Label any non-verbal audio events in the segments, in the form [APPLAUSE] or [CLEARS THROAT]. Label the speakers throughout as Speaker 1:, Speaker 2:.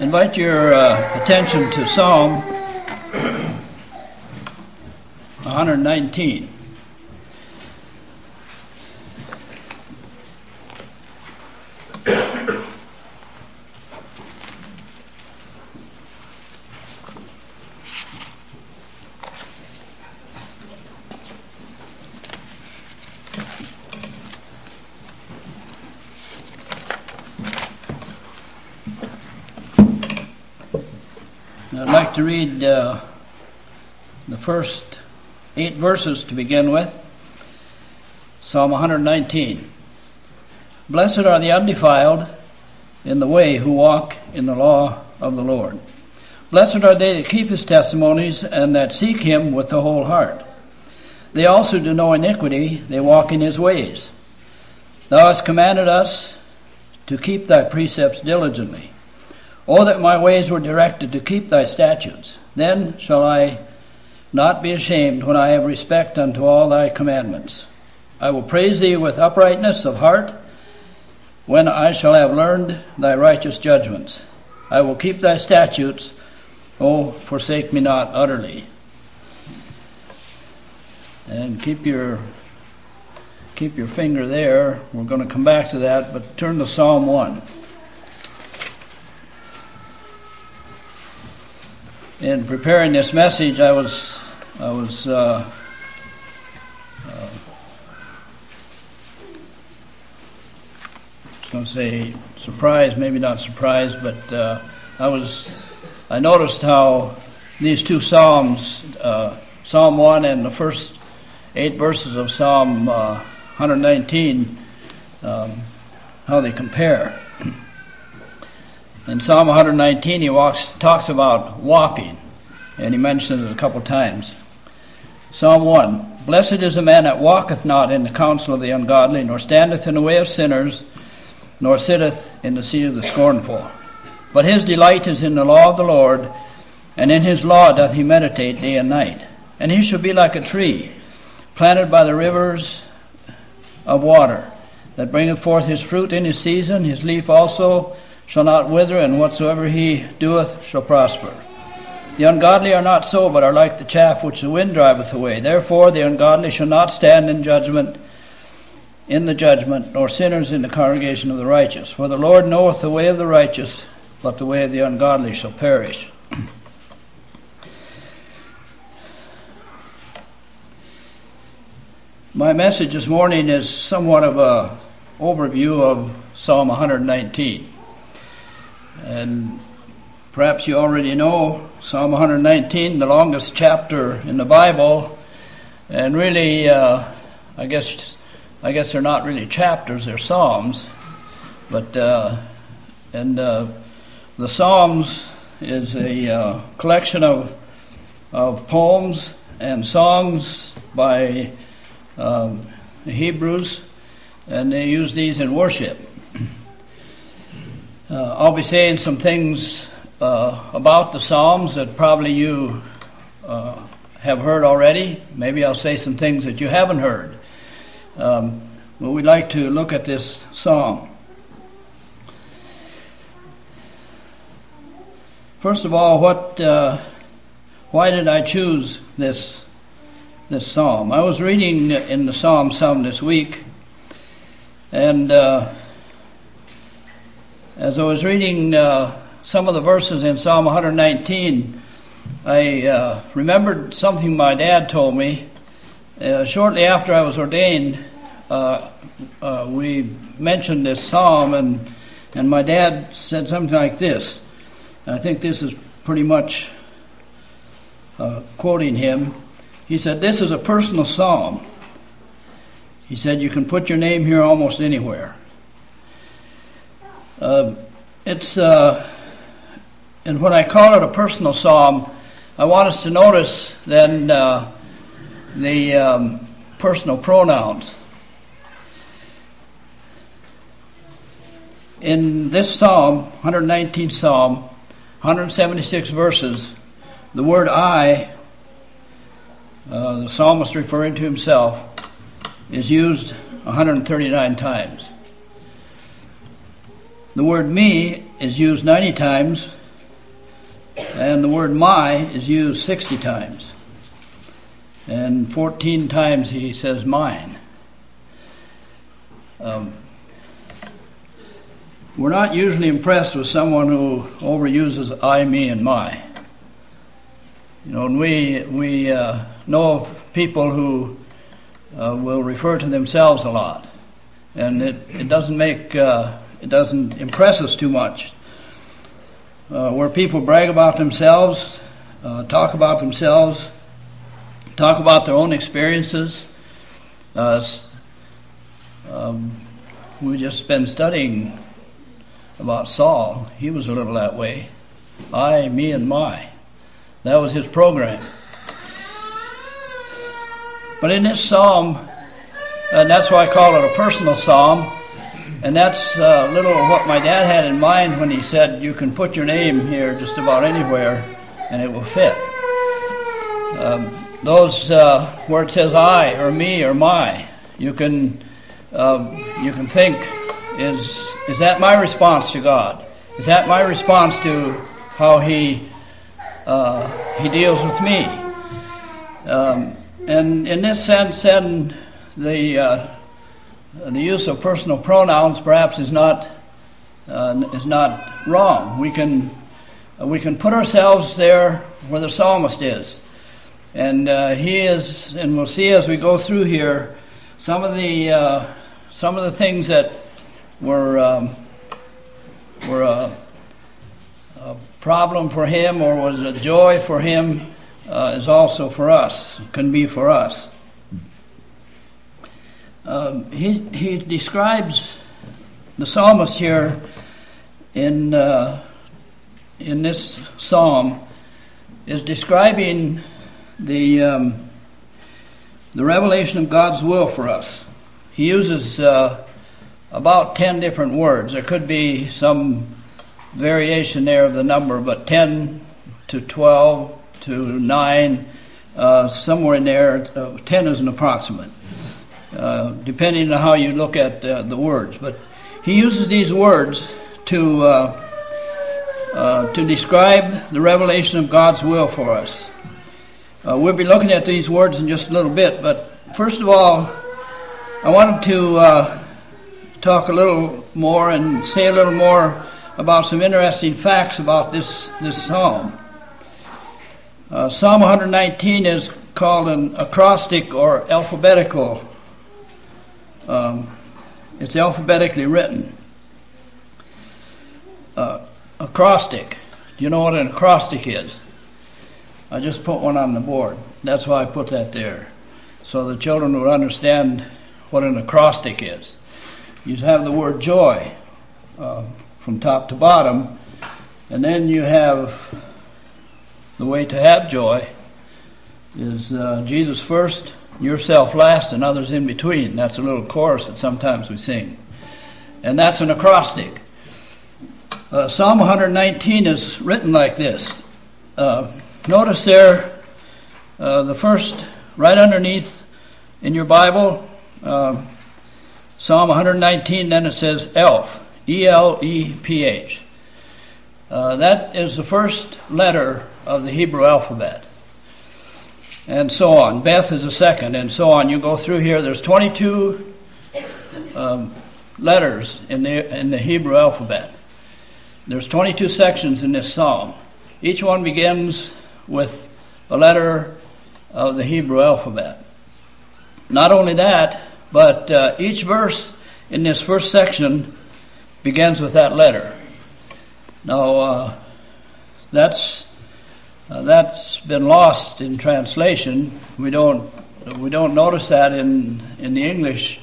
Speaker 1: Invite your uh, attention to Psalm 119. I'd to read uh, the first eight verses to begin with. Psalm 119. Blessed are the undefiled in the way who walk in the law of the Lord. Blessed are they that keep his testimonies and that seek him with the whole heart. They also do no iniquity, they walk in his ways. Thou hast commanded us to keep thy precepts diligently. Oh, that my ways were directed to keep thy statutes. Then shall I not be ashamed when I have respect unto all thy commandments. I will praise thee with uprightness of heart when I shall have learned thy righteous judgments. I will keep thy statutes. Oh, forsake me not utterly. And keep your keep your finger there. We're going to come back to that, but turn to Psalm 1. In preparing this message, I was I was uh, uh, I was going to say surprised, maybe not surprised, but uh, I was I noticed how these two psalms, uh, Psalm one and the first eight verses of Psalm 119, uh, um, how they compare. In Psalm 119, he walks, talks about walking, and he mentions it a couple times. Psalm 1 Blessed is the man that walketh not in the counsel of the ungodly, nor standeth in the way of sinners, nor sitteth in the seat of the scornful. But his delight is in the law of the Lord, and in his law doth he meditate day and night. And he shall be like a tree planted by the rivers of water, that bringeth forth his fruit in his season, his leaf also shall not wither, and whatsoever he doeth shall prosper. The ungodly are not so, but are like the chaff which the wind driveth away. Therefore the ungodly shall not stand in judgment in the judgment, nor sinners in the congregation of the righteous. For the Lord knoweth the way of the righteous, but the way of the ungodly shall perish. My message this morning is somewhat of a overview of Psalm 119. And perhaps you already know Psalm 119, the longest chapter in the Bible. And really, uh, I guess I guess they're not really chapters; they're psalms. But uh, and uh, the Psalms is a uh, collection of of poems and songs by um, Hebrews, and they use these in worship. Uh, I'll be saying some things uh, about the Psalms that probably you uh, have heard already. Maybe I'll say some things that you haven't heard. Um, but we'd like to look at this psalm. First of all, what? Uh, why did I choose this this psalm? I was reading in the psalm some this week, and uh, as I was reading uh, some of the verses in Psalm 119, I uh, remembered something my dad told me. Uh, shortly after I was ordained, uh, uh, we mentioned this psalm, and, and my dad said something like this. I think this is pretty much uh, quoting him. He said, This is a personal psalm. He said, You can put your name here almost anywhere. Uh, it's, uh, and when I call it a personal psalm, I want us to notice then uh, the um, personal pronouns. In this psalm, 119th psalm, 176 verses, the word I, uh, the psalmist referring to himself, is used 139 times. The word me is used 90 times and the word my is used 60 times. And 14 times he says mine. Um, we're not usually impressed with someone who overuses I, me, and my. You know, and we, we uh, know of people who uh, will refer to themselves a lot. And it, it doesn't make, uh, it doesn't impress us too much. Uh, where people brag about themselves, uh, talk about themselves, talk about their own experiences. Uh, um, we've just been studying about Saul. He was a little that way. I, me, and my. That was his program. But in this psalm, and that's why I call it a personal psalm, and that's a little what my dad had in mind when he said you can put your name here just about anywhere and it will fit. Um, those uh, where it says I or me or my, you can uh, you can think is is that my response to God? Is that my response to how He uh, He deals with me? Um, and in this sense, then the uh, the use of personal pronouns perhaps is not uh, is not wrong. We can we can put ourselves there where the psalmist is, and uh, he is, and we'll see as we go through here some of the uh, some of the things that were um, were a, a, problem for him or was a joy for him uh, is also for us, can be for us. Um, he, describes the psalmist here in, uh, in this psalm is describing the, um, the revelation of God's will for us. He uses uh, about 10 different words. There could be some variation there of the number, but 10 to 12 to 9, uh, somewhere in there, uh, 10 is an approximate, depending on how you look at uh, the words. But he uses these words to, uh, uh, to describe the revelation of God's will for us. we'll be looking at these words in just a little bit, but first of all, I wanted to talk a little more and say a little more about some interesting facts about this, this psalm. Uh, psalm 119 is called an acrostic or alphabetical. Um, it's alphabetically written. Uh, acrostic. Do you know what an acrostic is? I just put one on the board. That's why I put that there. So the children would understand what an acrostic is you have the word joy uh, from top to bottom, and then you have the way to have joy is uh, Jesus first, yourself last, and others in between. That's a little chorus that sometimes we sing. And that's an acrostic. Uh, Psalm 119 is written like this. Uh, notice there, uh, the first, right underneath in your Bible, uh, Psalm 119, then it says Elf, E L E P H. Uh, that is the first letter of the Hebrew alphabet. And so on. Beth is a second, and so on. You go through here, there's 22 um, letters in the, in the Hebrew alphabet. There's 22 sections in this psalm. Each one begins with a letter of the Hebrew alphabet. Not only that, but uh, each verse in this first section begins with that letter. Now, uh, that's that's been lost in translation. We don't we don't notice that in in the English,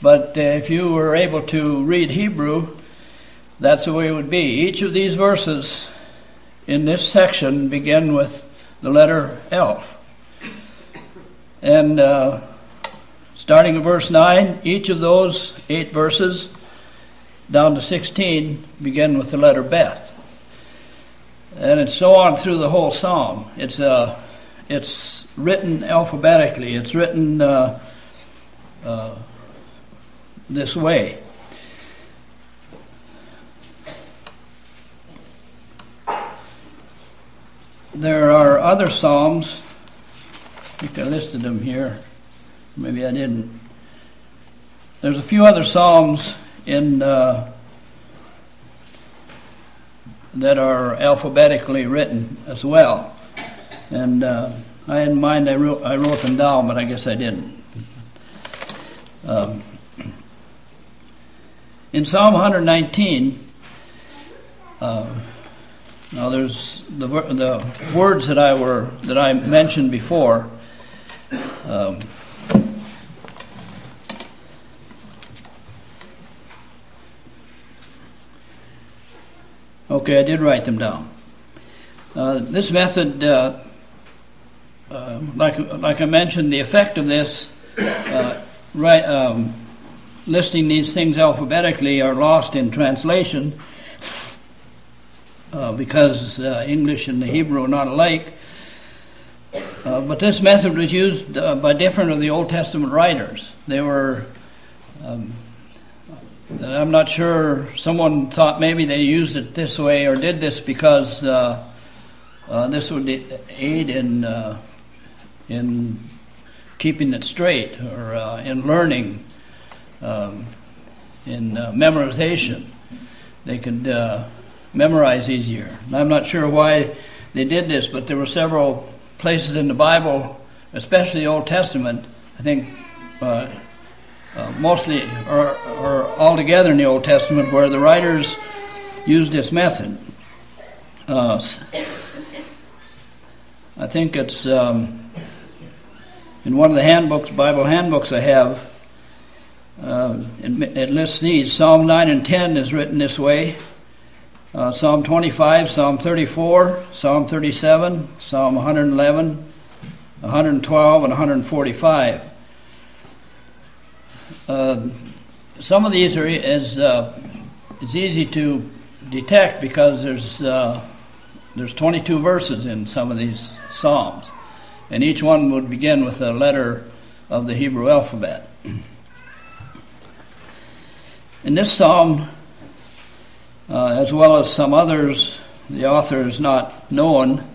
Speaker 1: but uh, if you were able to read Hebrew, that's the way it would be. Each of these verses in this section begin with the letter Elf, and uh, Starting in verse 9, each of those eight verses down to 16 begin with the letter Beth. And it's so on through the whole psalm. It's, uh, it's written alphabetically, it's written uh, uh, this way. there are other psalms. I think I listed them here. Maybe I didn't. There's a few other psalms in uh, that are alphabetically written as well, and uh, I had in mind I wrote, I wrote them down, but I guess I didn't. Um, in Psalm 119, uh, now there's the the words that I were that I mentioned before. Um, Okay, I did write them down. Uh, this method, uh, uh, like, like I mentioned, the effect of this, uh, right, um, listing these things alphabetically, are lost in translation uh, because uh, English and the Hebrew are not alike. but this method was used by different of the Old Testament writers. They were um, I'm not sure. Someone thought maybe they used it this way or did this because uh, uh, this would aid in uh, in keeping it straight or in learning, um, in memorization. They could memorize easier. I'm not sure why they did this, but there were several places in the Bible, especially the Old Testament. I think uh, mostly or, or altogether in the Old Testament where the writers used this method. Uh, I think it's um, in one of the handbooks, Bible handbooks I have. Uh, it, it, lists these. Psalm 9 and 10 is written this way. Uh, Psalm 25, Psalm 34, Psalm 37, Psalm 111, 112, and 145. Uh, some of these uh, it's easy to detect because there's uh, there's 22 verses in some of these psalms, and each one would begin with a letter of the Hebrew alphabet. In this psalm, as well as some others, the author is not known.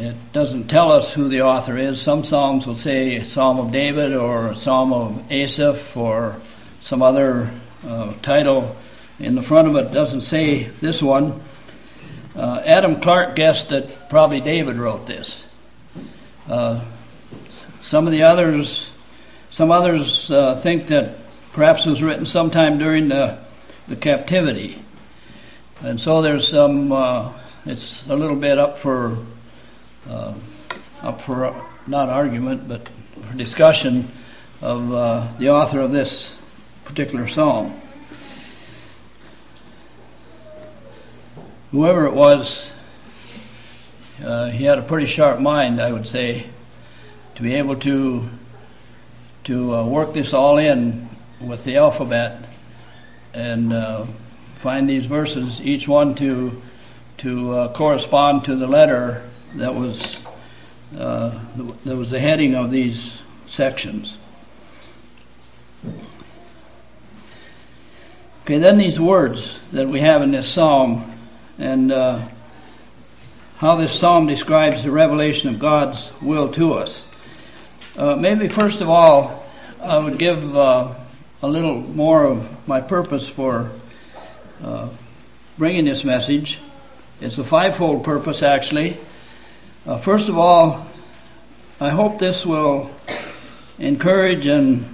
Speaker 1: It doesn't tell us who the author is. Some psalms will say Psalm of David or Psalm of Asaph or some other uh, title in the front of it. doesn't say this one. Uh, Adam Clarke guessed that probably David wrote this. Uh, some of the others, some others uh, think that perhaps it was written sometime during the, the captivity. And so there's some, uh, it's a little bit up for up for uh, not argument but for discussion of uh, the author of this particular psalm. Whoever it was, uh, he had a pretty sharp mind, I would say, to be able to to uh, work this all in with the alphabet and uh, find these verses, each one to to correspond to the letter that was uh, that was the heading of these sections. Okay, then these words that we have in this psalm, and uh, how this psalm describes the revelation of God's will to us. Uh, maybe first of all, I would give uh, a little more of my purpose for uh, bringing this message. It's a fivefold purpose, actually. Uh, first of all, I hope this will encourage and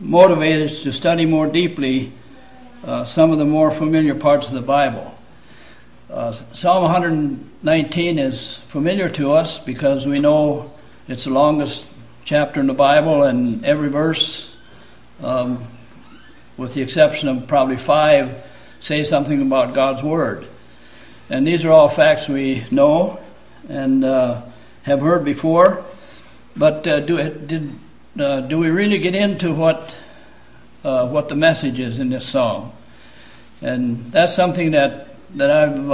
Speaker 1: motivate us to study more deeply uh, some of the more familiar parts of the Bible. Uh, Psalm 119 is familiar to us because we know it's the longest chapter in the Bible, and every verse, um, with the exception of probably five, say something about God's Word. And these are all facts we know and uh, have heard before. But uh, uh, do we really get into what what the message is in this song? And that's something that that I've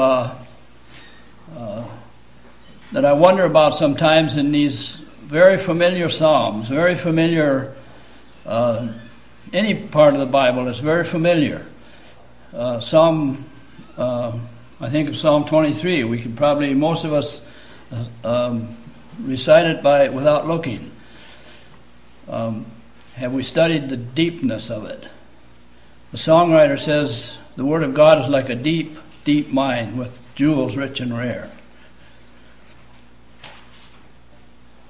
Speaker 1: that I wonder about sometimes in these very familiar psalms, very familiar. any part of the Bible is very familiar. Psalm I think of Psalm 23. We could probably, most of us, uh, um, recite it by without looking. Um, have we studied the deepness of it? The songwriter says the Word of God is like a deep, deep mine with jewels rich and rare.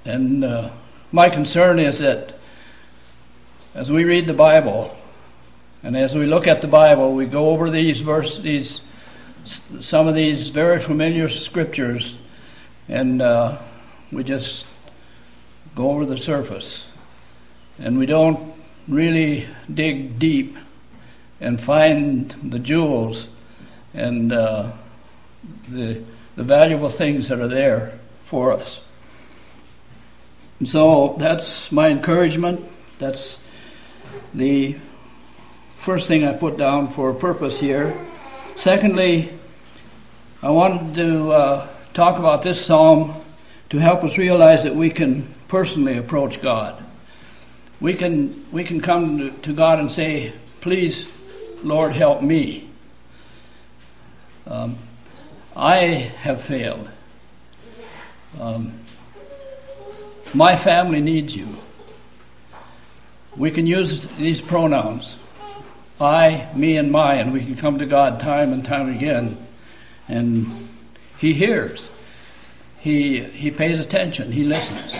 Speaker 1: And uh, my concern is that as we read the Bible and as we look at the Bible, we go over these verses, these some of these very familiar scriptures, and uh, we just go over the surface, and we don't really dig deep and find the jewels and uh, the the valuable things that are there for us. So that's my encouragement. That's the first thing I put down for a purpose here. Secondly, I wanted to uh, talk about this psalm to help us realize that we can personally approach God. We can we can come to God and say, "Please, Lord, help me." Um, I have failed. Um, my family needs you. We can use these pronouns I, me, and my, and we can come to God time and time again. And He hears, He, he pays attention, He listens.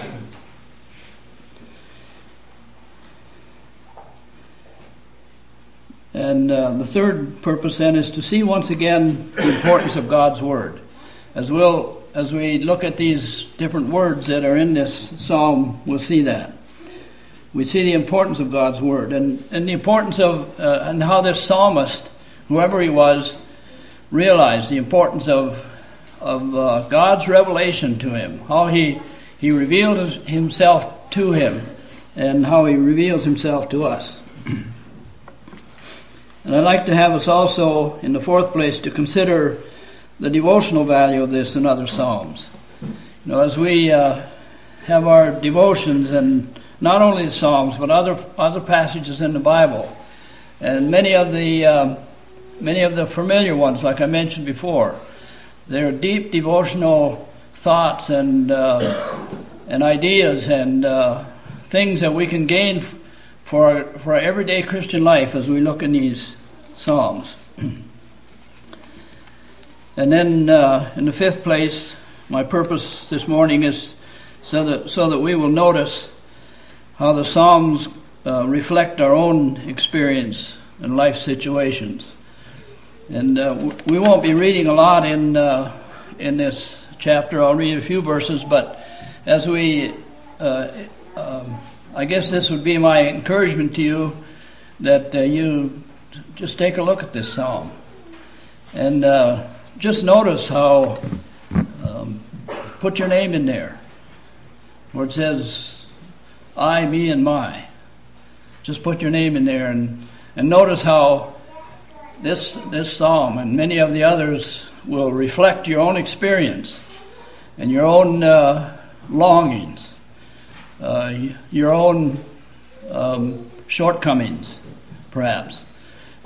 Speaker 1: And uh, the third purpose then is to see once again the importance of God's Word. As we'll as we look at these different words that are in this psalm, we'll see that. We see the importance of God's word and, and the importance of uh, and how this psalmist, whoever he was, realized the importance of of uh, God's revelation to him, how he he revealed himself to him, and how he reveals himself to us. and I'd like to have us also, in the fourth place, to consider the devotional value of this in other Psalms. You know, as we uh, have our devotions and not only the Psalms but other other passages in the Bible, and many of the um, many of the familiar ones, like I mentioned before, they're deep devotional thoughts and uh, and ideas and uh, things that we can gain for for our everyday Christian life as we look in these Psalms. [CLEARS THROAT] And then, uh, in the fifth place, my purpose this morning is so that, so that we will notice how the Psalms uh, reflect our own experience and life situations. And uh, we won't be reading a lot in, uh, in this chapter. I'll read a few verses, but as we, uh, um, I guess this would be my encouragement to you that uh, you just take a look at this psalm. And just notice how um, put your name in there where it says I, me, and my. Just put your name in there and, and notice how this this psalm and many of the others will reflect your own experience and your own uh, longings, uh, your own um, shortcomings, perhaps,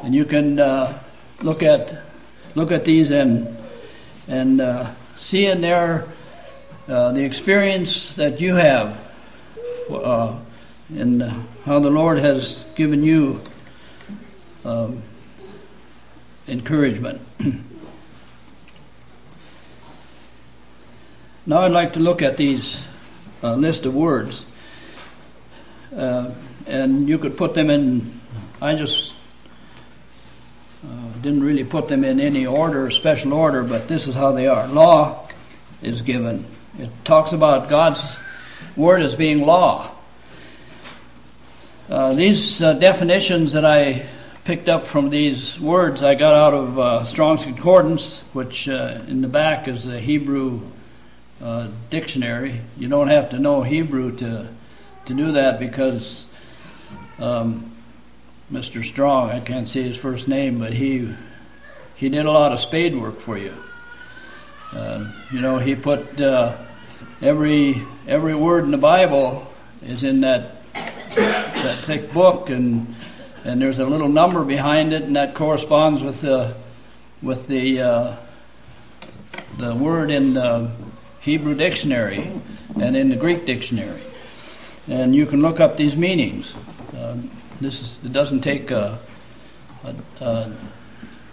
Speaker 1: and you can uh, look at look at these and and uh, see in there uh, the experience that you have uh, and how the Lord has given you um, encouragement. now I'd like to look at these uh, list of words, uh, and you could put them in. I just uh, didn't really put them in any order, special order, but this is how they are. Law is given. It talks about God's word as being law. Uh, these uh, definitions that I picked up from these words I got out of uh, Strong's Concordance, which uh, in the back is a Hebrew uh, dictionary. You don't have to know Hebrew to to do that because um, Mr. Strong. I can't say his first name, but he he did a lot of spade work for you. Uh, you know, he put uh, every every word in the Bible is in that that thick book, and and there's a little number behind it, and that corresponds with the with the uh, the word in the Hebrew dictionary and in the Greek dictionary. And you can look up these meanings. Uh, this is, it doesn't take a, a, a,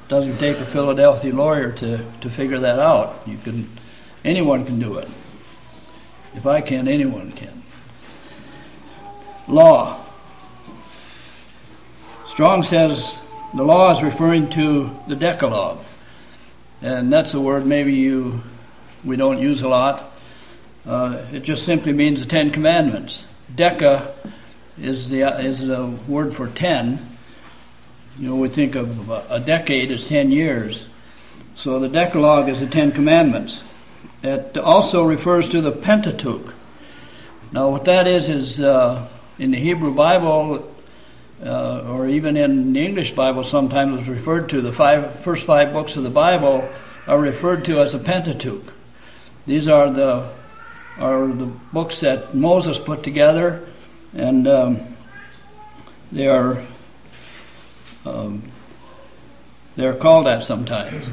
Speaker 1: doesn't take a Philadelphia lawyer to, to figure that out. You can anyone can do it. If I can, anyone can. Law. Strong says the law is referring to the Decalogue, and that's a word maybe you we don't use a lot. Uh, it just simply means the Ten Commandments. Deca is the is the word for ten. You know, we think of a decade as ten years. So the Decalogue is the Ten Commandments. It also refers to the Pentateuch. Now, what that is is uh, in the Hebrew Bible, or even in the English Bible, sometimes is referred to. The five first five books of the Bible are referred to as the Pentateuch. These are the are the books that Moses put together, and um, they are um, they are called that sometimes.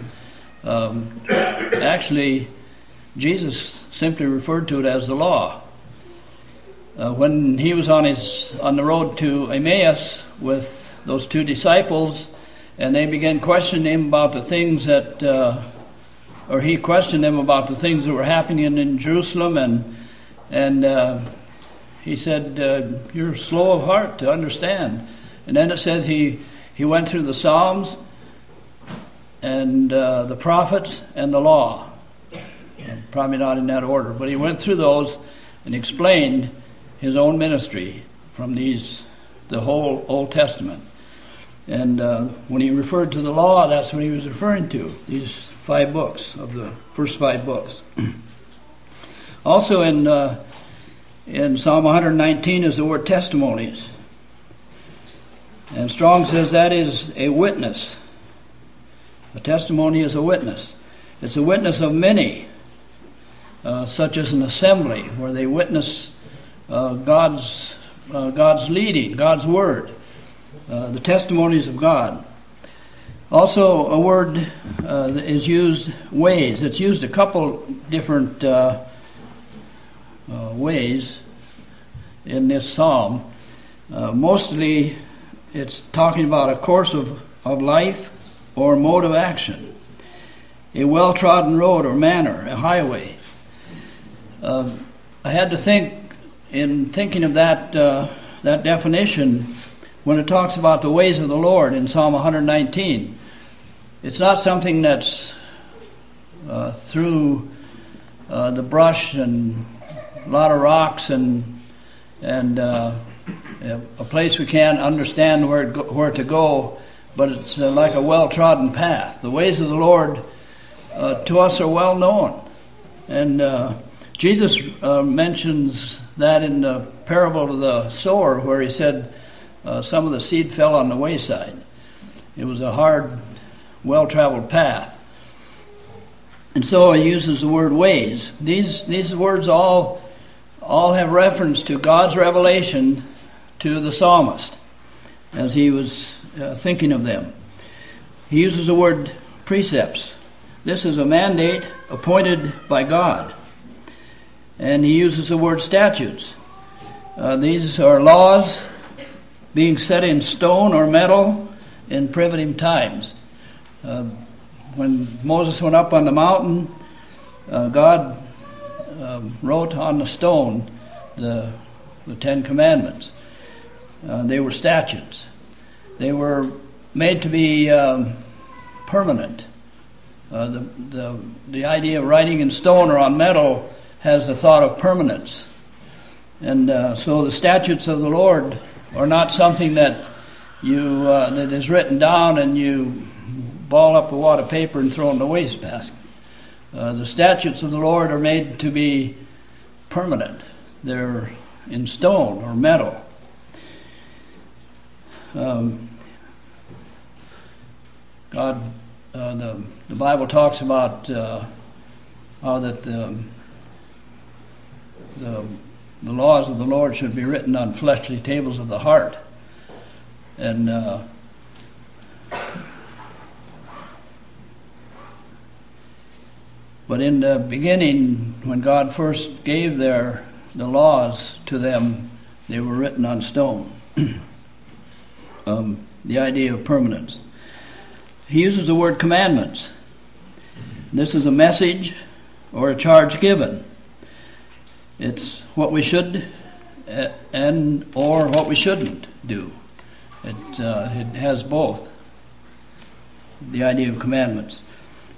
Speaker 1: Um, [COUGHS] actually, Jesus simply referred to it as the law. Uh, when he was on his on the road to Emmaus with those two disciples, and they began questioning him about the things that, uh, or he questioned them about the things that were happening in Jerusalem, and and uh, he said, uh, "You're slow of heart to understand." And then it says he he went through the Psalms and uh, the prophets and the law. Probably not in that order, but he went through those and explained his own ministry from these, the whole Old Testament. And uh, when he referred to the law, that's what he was referring to, these five books of the first five books. [CLEARS THROAT] also in, uh, in Psalm 119 is the word testimonies. And Strong says that is a witness. A testimony is a witness. It's a witness of many, uh, such as an assembly where they witness God's, uh, God's leading, God's word, uh, the testimonies of God. Also, a word uh, is used ways. It's used a couple different uh, uh, ways in this psalm. mostly, it's talking about a course of, of life or mode of action, a well trodden road or manner, a highway. I had to think in thinking of that, uh, that definition, when it talks about the ways of the Lord in Psalm 119, it's not something that's uh, through uh, the brush and a lot of rocks and and uh, a place we can't understand where go, where to go, but it's uh, like a well trodden path. The ways of the Lord uh, to us are well known, and Jesus mentions that in the parable of the sower, where he said uh, some of the seed fell on the wayside. It was a hard, well traveled path. And so he uses the word ways. These, these words all, all have reference to God's revelation to the psalmist as he was uh, thinking of them. He uses the word precepts. This is a mandate appointed by God and he uses the word statutes. Uh, these are laws being set in stone or metal in primitive times. Uh, when Moses went up on the mountain, uh, God um, wrote on the stone the, the Ten Commandments. Uh, they were statutes. They were made to be um, permanent. Uh, the, the, the idea of writing in stone or on metal has a thought of permanence. And uh, so the statutes of the Lord are not something that you uh, that is written down and you ball up a wad of paper and throw in the wastebasket. Uh, the statutes of the Lord are made to be permanent. They're in stone or metal. Um, God, uh, the the Bible talks about uh, how that the the, laws of the Lord should be written on fleshly tables of the heart. And uh, But in the beginning, when God first gave their the laws to them, they were written on stone. [CLEARS THROAT] um, the idea of permanence. He uses the word commandments. This is a message or a charge given. It's what we should uh, and or what we shouldn't do. It, uh, it has both. The idea of commandments.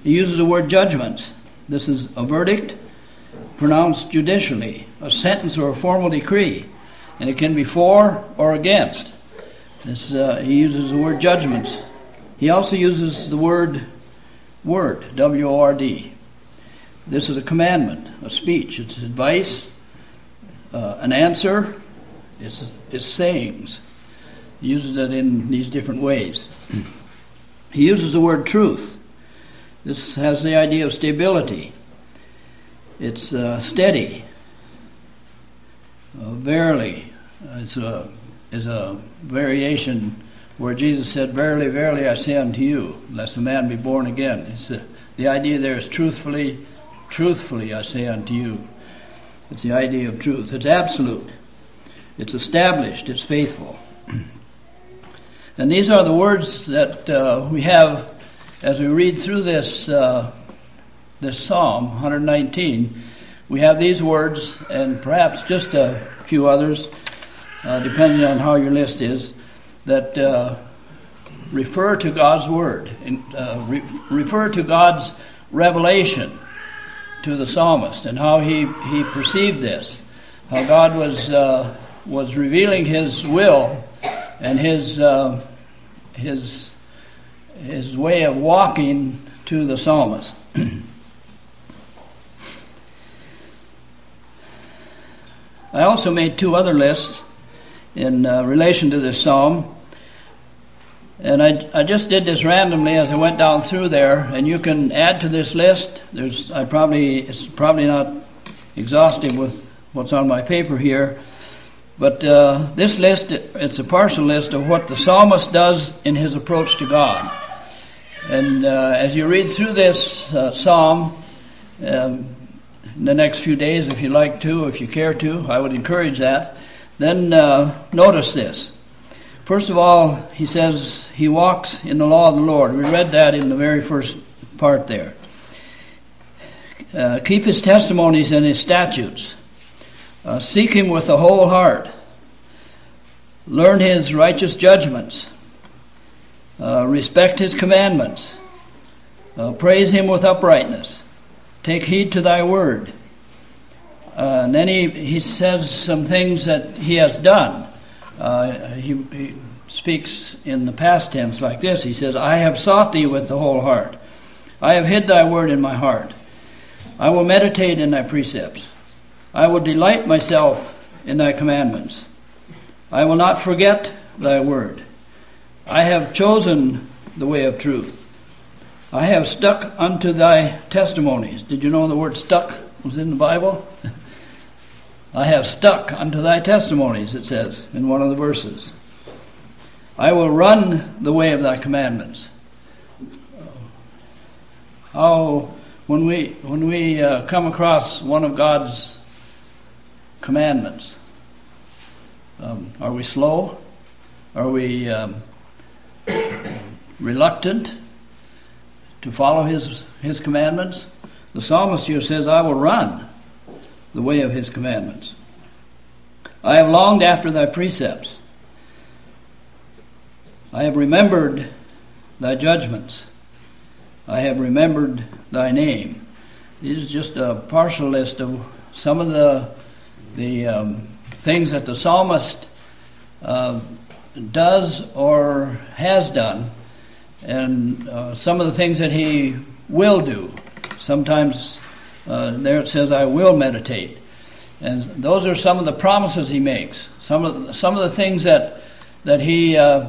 Speaker 1: He uses the word judgments. This is a verdict pronounced judicially, a sentence or a formal decree, and it can be for or against. This, uh, he uses the word judgments. He also uses the word word, W O R D. This is a commandment, a speech, it's advice, an answer, it's sayings. He uses it in these different ways. [CLEARS THROAT] He uses the word truth. This has the idea of stability. It's uh, steady. Uh, verily, it's a, is a variation where Jesus said, Verily, verily, I say unto you, unless a man be born again. It's the idea there is truthfully, truthfully, I say unto you. It's the idea of truth. It's absolute. It's established. It's faithful. and these are the words that uh, we have as we read through this uh, this Psalm 119. We have these words, and perhaps just a few others, uh, depending on how your list is, that uh, refer to God's word, and, uh, re- refer to God's revelation to the psalmist and how he, he perceived this, how God was, uh, was revealing his will and his, uh, his, his way of walking to the psalmist. [CLEARS THROAT] I also made two other lists in uh, relation to this psalm. And I, I just did this randomly as I went down through there, and you can add to this list. There's I probably it's probably not exhaustive with what's on my paper here, but uh, this list it's a partial list of what the psalmist does in his approach to God. And uh, as you read through this uh, psalm um, in the next few days, if you like to, if you care to, I would encourage that. Then uh, notice this. First of all, he says he walks in the law of the Lord. We read that in the very first part there. Uh, keep his testimonies and his statutes. Uh, seek him with the whole heart. Learn his righteous judgments. Uh, respect his commandments. Uh, praise him with uprightness. Take heed to thy word. Uh, and then he, he says some things that he has done. Uh, he, he, speaks in the past tense like this He says, I have sought thee with the whole heart. I have hid thy word in my heart. I will meditate in thy precepts. I will delight myself in thy commandments. I will not forget thy word. I have chosen the way of truth. I have stuck unto thy testimonies. Did you know the word stuck was in the Bible? [LAUGHS] I have stuck unto thy testimonies, it says in one of the verses. I will run the way of thy commandments. How, when we, when we uh, come across one of God's commandments, um, are we slow? Are we um, reluctant to follow his, his commandments? The psalmist here says, I will run the way of his commandments. I have longed after thy precepts. I have remembered thy judgments. I have remembered thy name. This is just a partial list of some of the the um, things that the psalmist uh, does or has done, and uh, some of the things that he will do. Sometimes uh, there it says, I will meditate. And those are some of the promises he makes. Some of the, some of the things that that he uh,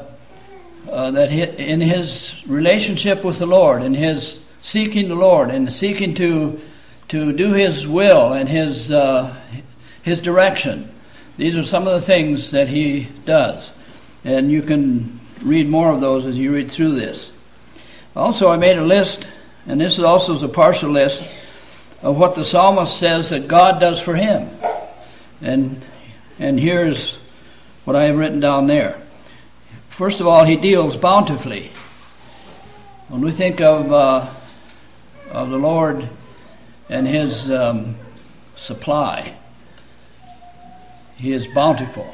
Speaker 1: uh, that he, in his relationship with the Lord, in his seeking the Lord, and seeking to to do His will and His uh, His direction. These are some of the things that he does, and you can read more of those as you read through this. Also, I made a list, and this is also a partial list of what the psalmist says that God does for him. And, and here's what I have written down there. First of all, he deals bountifully. When we think of, uh, of the Lord and his um, supply, he is bountiful.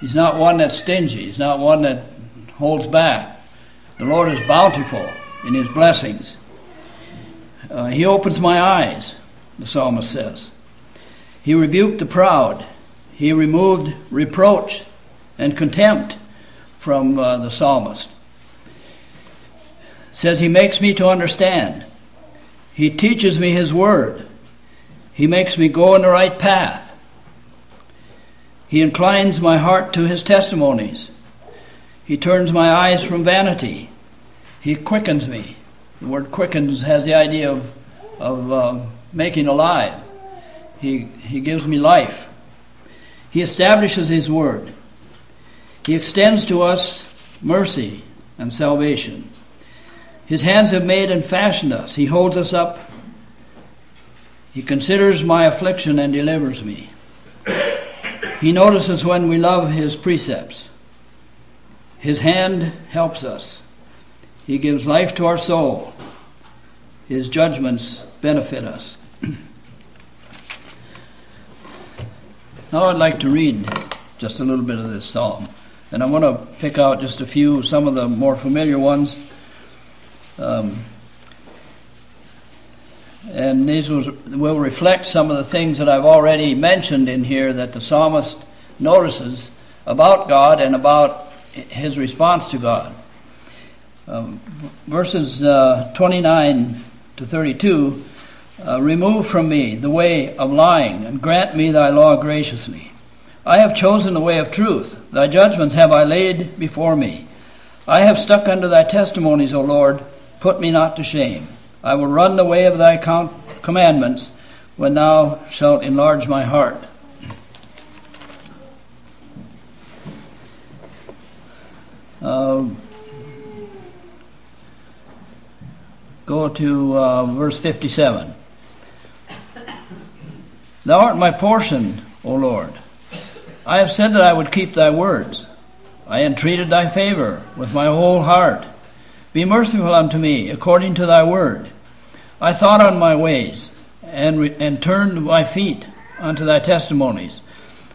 Speaker 1: He's not one that's stingy, he's not one that holds back. The Lord is bountiful in his blessings. Uh, he opens my eyes, the psalmist says. He rebuked the proud. He removed reproach and contempt from uh, the psalmist. Says he makes me to understand. He teaches me his word. He makes me go in the right path. He inclines my heart to his testimonies. He turns my eyes from vanity. He quickens me. The word quickens has the idea of, of uh, making alive. He, he gives me life. He establishes His word. He extends to us mercy and salvation. His hands have made and fashioned us. He holds us up. He considers my affliction and delivers me. He notices when we love His precepts. His hand helps us. He gives life to our soul. His judgments benefit us. [CLEARS THROAT] now I'd like to read just a little bit of this psalm. And I want to pick out just a few, some of the more familiar ones. Um, and these will, will reflect some of the things that I've already mentioned in here that the psalmist notices about God and about his response to God. Um, verses uh, 29 to 32 uh, Remove from me the way of lying, and grant me thy law graciously. I have chosen the way of truth. Thy judgments have I laid before me. I have stuck unto thy testimonies, O Lord. Put me not to shame. I will run the way of thy commandments when thou shalt enlarge my heart. Um, Go to uh, verse 57. Thou art my portion, O Lord. I have said that I would keep thy words. I entreated thy favor with my whole heart. Be merciful unto me according to thy word. I thought on my ways and, re- and turned my feet unto thy testimonies.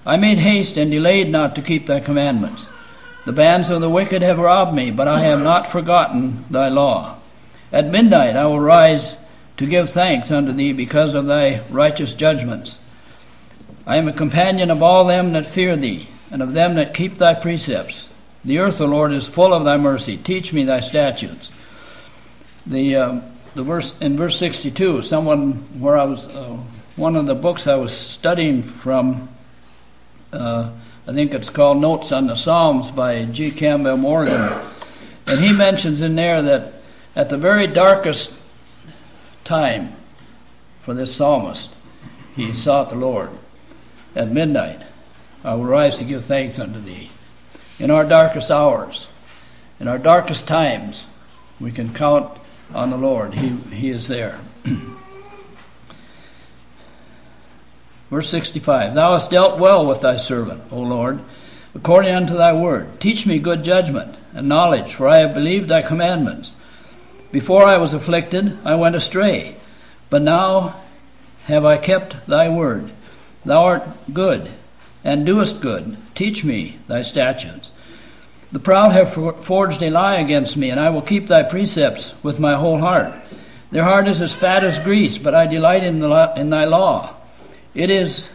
Speaker 1: I made haste and delayed not to keep thy commandments. The bands of the wicked have robbed me, but I have not forgotten thy law. At midnight I will rise to give thanks unto thee because of thy righteous judgments. I am a companion of all them that fear thee, and of them that keep thy precepts. The earth, O Lord, is full of thy mercy. Teach me thy statutes. The, uh, the verse in verse 62, someone where I was, uh, one of the books I was studying from, uh, I think it's called Notes on the Psalms by G. Campbell Morgan, and he mentions in there that at the very darkest time for this psalmist, he sought the Lord. At midnight, I will rise to give thanks unto thee. In our darkest hours, in our darkest times, we can count on the Lord. He, he is there. [CLEARS THROAT] Verse 65 Thou hast dealt well with thy servant, O Lord, according unto thy word. Teach me good judgment and knowledge, for I have believed thy commandments. Before I was afflicted, I went astray, but now have I kept thy word. Thou art good, and doest good. Teach me thy statutes. The proud have forged a lie against me, and I will keep thy precepts with my whole heart. Their heart is as fat as grease, but I delight in, the, in thy law. It is,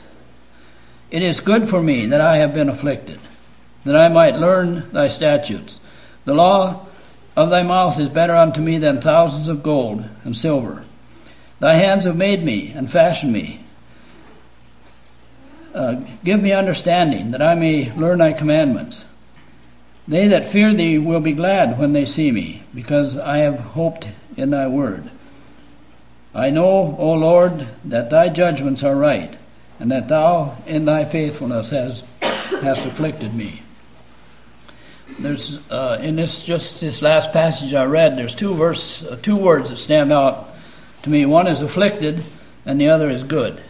Speaker 1: it is good for me that I have been afflicted, that I might learn thy statutes. The law of thy mouth is better unto me than thousands of gold and silver. Thy hands have made me and fashioned me. Uh, give me understanding, that I may learn thy commandments. They that fear thee will be glad when they see me, because I have hoped in thy word. I know, O Lord, that thy judgments are right, and that thou in thy faithfulness hast, hast afflicted me there's uh, in this just this last passage I read. There's two verse, uh, two words that stand out to me. One is afflicted, and the other is good.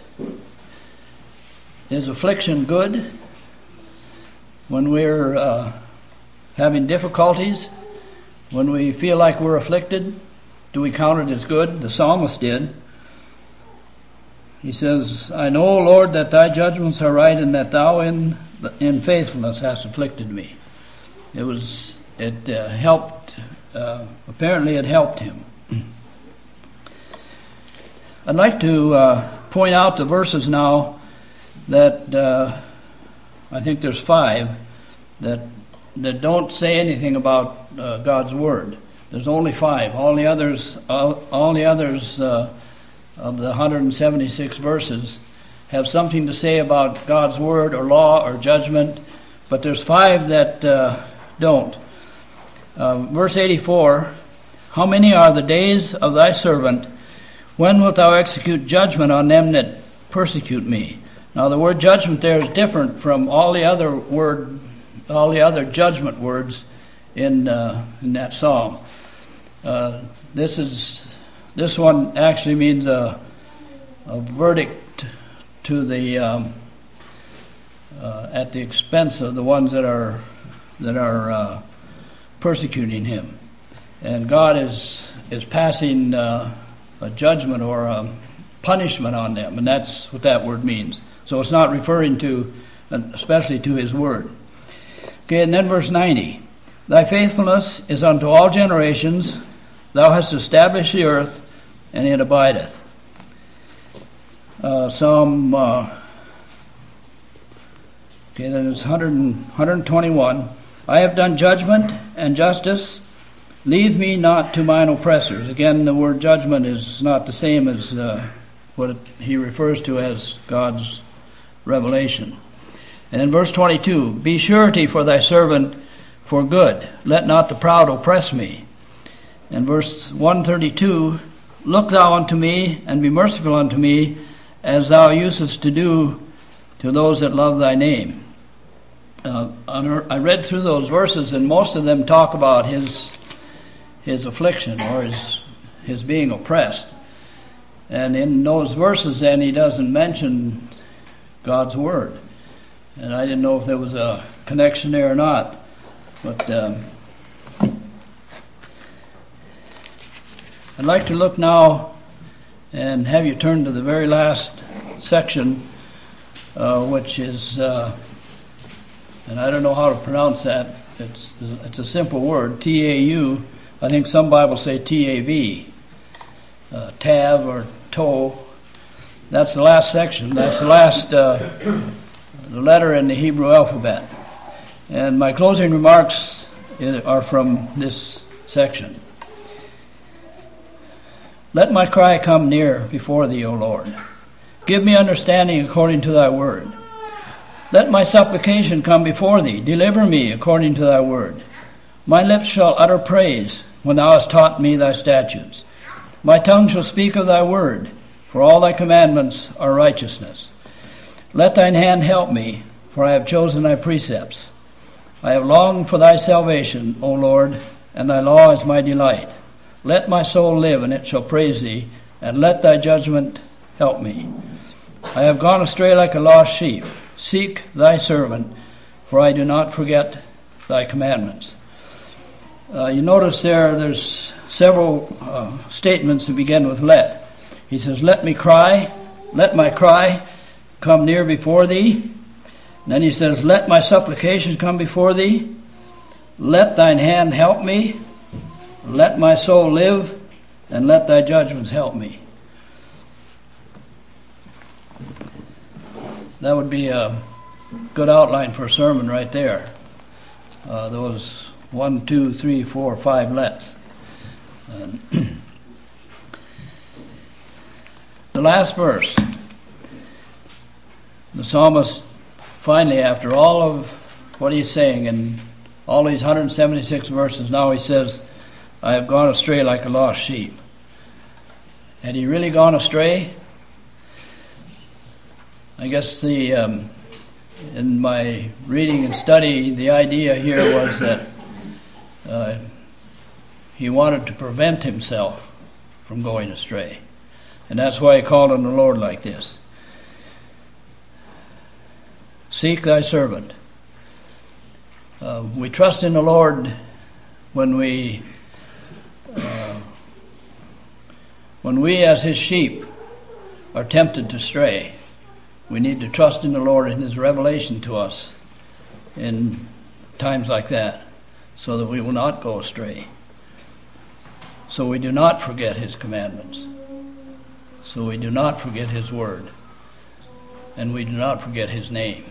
Speaker 1: Is affliction good? When we're uh, having difficulties, when we feel like we're afflicted, do we count it as good? The psalmist did. He says, I know, Lord, that thy judgments are right and that thou in, in faithfulness hast afflicted me. It was, it uh, helped, uh, apparently it helped him. I'd like to uh, point out the verses now that I think there's five that that don't say anything about God's word. There's only five. All the others, all, all the others of the 176 verses have something to say about God's word or law or judgment, but there's five that don't. Uh, verse 84 How many are the days of thy servant? When wilt thou execute judgment on them that persecute me? Now, the word judgment there is different from all the other word, all the other judgment words in uh, in that psalm. Uh, this is this one actually means a, a verdict to the um, uh, at the expense of the ones that are that are uh, persecuting him, and God is is passing uh, a judgment or a punishment on them, and that's what that word means. So it's not referring to, especially to His word. Okay, and then verse ninety: Thy faithfulness is unto all generations. Thou hast established the earth, and it abideth. Uh, Psalm, uh, okay, then it's 100, 121. I have done judgment and justice. Leave me not to mine oppressors. Again, the word judgment is not the same as uh, what he refers to as God's revelation. And in verse 22, Be surety for thy servant for good. Let not the proud oppress me. And verse 132 Look thou unto me, and be merciful unto me, as thou usest to do to those that love thy name. Uh, I read through those verses, and most of them talk about his his affliction or his his being oppressed. And in those verses, then he doesn't mention God's word. And I didn't know if there was a connection there or not, but. Um, I'd like to look now and have you turn to the very last section, uh, which is, uh, and I don't know how to pronounce that. It's it's a simple word, T A U. I think some Bibles say T A V, uh, Tav or To. That's the last section. That's the last uh, letter in the Hebrew alphabet. And my closing remarks are from this section. Let my cry come near before thee, O Lord. Give me understanding according to thy word. Let my supplication come before thee. Deliver me according to thy word. My lips shall utter praise when thou hast taught me thy statutes. My tongue shall speak of thy word, for all thy commandments are righteousness. Let thine hand help me, for I have chosen thy precepts. I have longed for thy salvation, O Lord, and thy law is my delight. Let my soul live, and it shall praise thee, and let thy judgment help me. I have gone astray like a lost sheep. Seek thy servant, for I do not forget thy commandments. Uh, you notice there, there's several uh, statements that begin with let. He says, Let me cry, let my cry come near before thee. And then he says, Let my supplications come before thee. Let thine hand help me. Let my soul live, and let thy judgments help me. That would be a good outline for a sermon right there. Uh, those one, two, three, four, five lets. [CLEARS THROAT] the last verse. The psalmist finally, after all of what he's saying in all these 176 verses, now he says, I have gone astray like a lost sheep. Had he really gone astray? I guess the um, in my reading and study, the idea here was that uh, he wanted to prevent himself from going astray. And that's why he called on the Lord like this Seek thy servant. Uh, we trust in the Lord when we, uh, when we as his sheep are tempted to stray. We need to trust in the Lord and his revelation to us in times like that so that we will not go astray. So we do not forget his commandments. So we do not forget his word. And we do not forget his name.